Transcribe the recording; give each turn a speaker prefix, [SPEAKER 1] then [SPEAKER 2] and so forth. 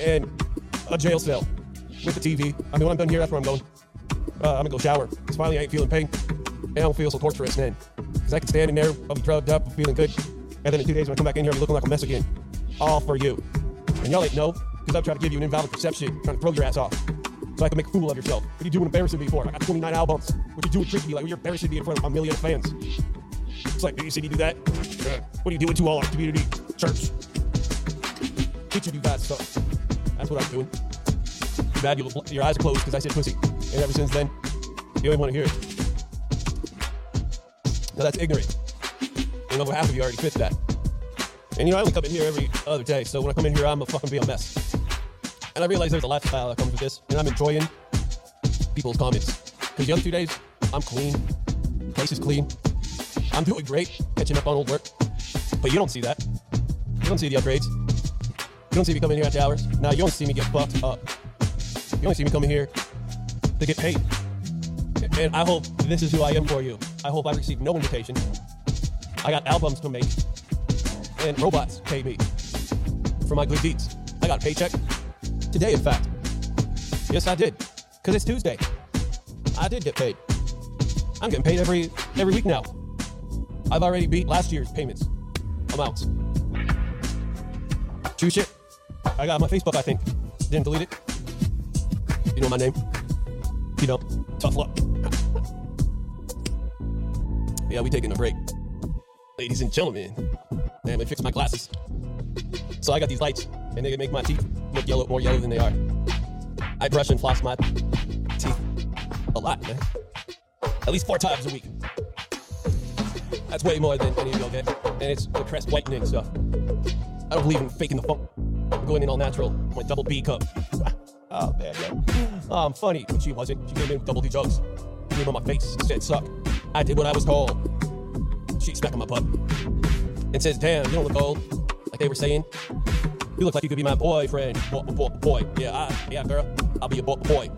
[SPEAKER 1] and a jail cell with the TV. I mean, when I'm done here, that's where I'm going. Uh, I'm gonna go shower. Cause finally I ain't feeling pain. And I don't feel so torturous then. Cause I can stand in there, I'll be drugged up, feeling good. And then in two days when I come back in here, be looking like a mess again. All for you. And y'all ain't know, because I'm trying to give you an invalid perception, trying to throw your ass off. So I can make a fool of yourself. What you doing embarrassing me for? I got 29 albums. What you doing tricking me? Like, you're embarrassing me in front of a million fans. It's like, you see me do that? What are you doing to all our community church? What you do that stuff? That's what I'm doing. Too bad you, your eyes are closed because I said pussy. And ever since then, you don't want to hear it. Now that's ignorant. And over half of you already fit that. And you know, I only come in here every other day, so when I come in here, I'm a fucking be a mess. And I realize there's a lifestyle that comes with this, and I'm enjoying people's comments. Because the other two days, I'm clean. Place is clean. I'm doing great, catching up on old work. But you don't see that. You don't see the upgrades. You don't see me coming here at after hours. Now you don't see me get fucked up. You only see me coming here to get paid. And I hope this is who I am for you. I hope I receive no invitation. I got albums to make. And robots pay me for my good deeds. I got a paycheck today, in fact. Yes, I did. Because it's Tuesday. I did get paid. I'm getting paid every every week now. I've already beat last year's payments amounts. True shit. I got my Facebook, I think. Didn't delete it. You know my name. You know, tough luck. yeah, we taking a break. Ladies and gentlemen. Man, let me fix my glasses. So I got these lights, and they make my teeth look yellow, more yellow than they are. I brush and floss my teeth a lot, man. At least four times a week. That's way more than any of y'all get. And it's the crest whitening stuff. I don't believe in faking the funk. Going in all natural. My double B cup. oh, man. Oh, I'm um, funny. But she wasn't. She came in with double D jokes. Came on my face. Said, suck. I did what I was told. She smacked on my butt. And says, damn, you don't look old. Like they were saying. You look like you could be my boyfriend. Boy, boy, boy. Yeah, I, yeah, girl. I'll be your boy.